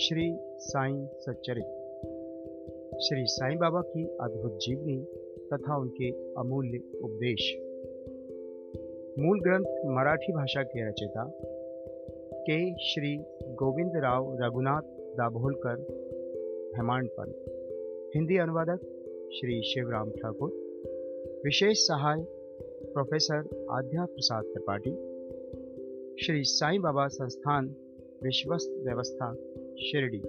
श्री साईं सच्चरित। श्री साईं बाबा की अद्भुत जीवनी तथा उनके अमूल्य उपदेश। मूल ग्रंथ मराठी भाषा के रचयिता के श्री गोविंद राव रघुनाथ दाभोलकर हेमांडपल हिंदी अनुवादक श्री शिवराम ठाकुर। विशेष सहाय प्रोफेसर आध्या प्रसाद त्रिपाठी। श्री साईं बाबा संस्थान विश्वस्त व्यवस्था शिरडी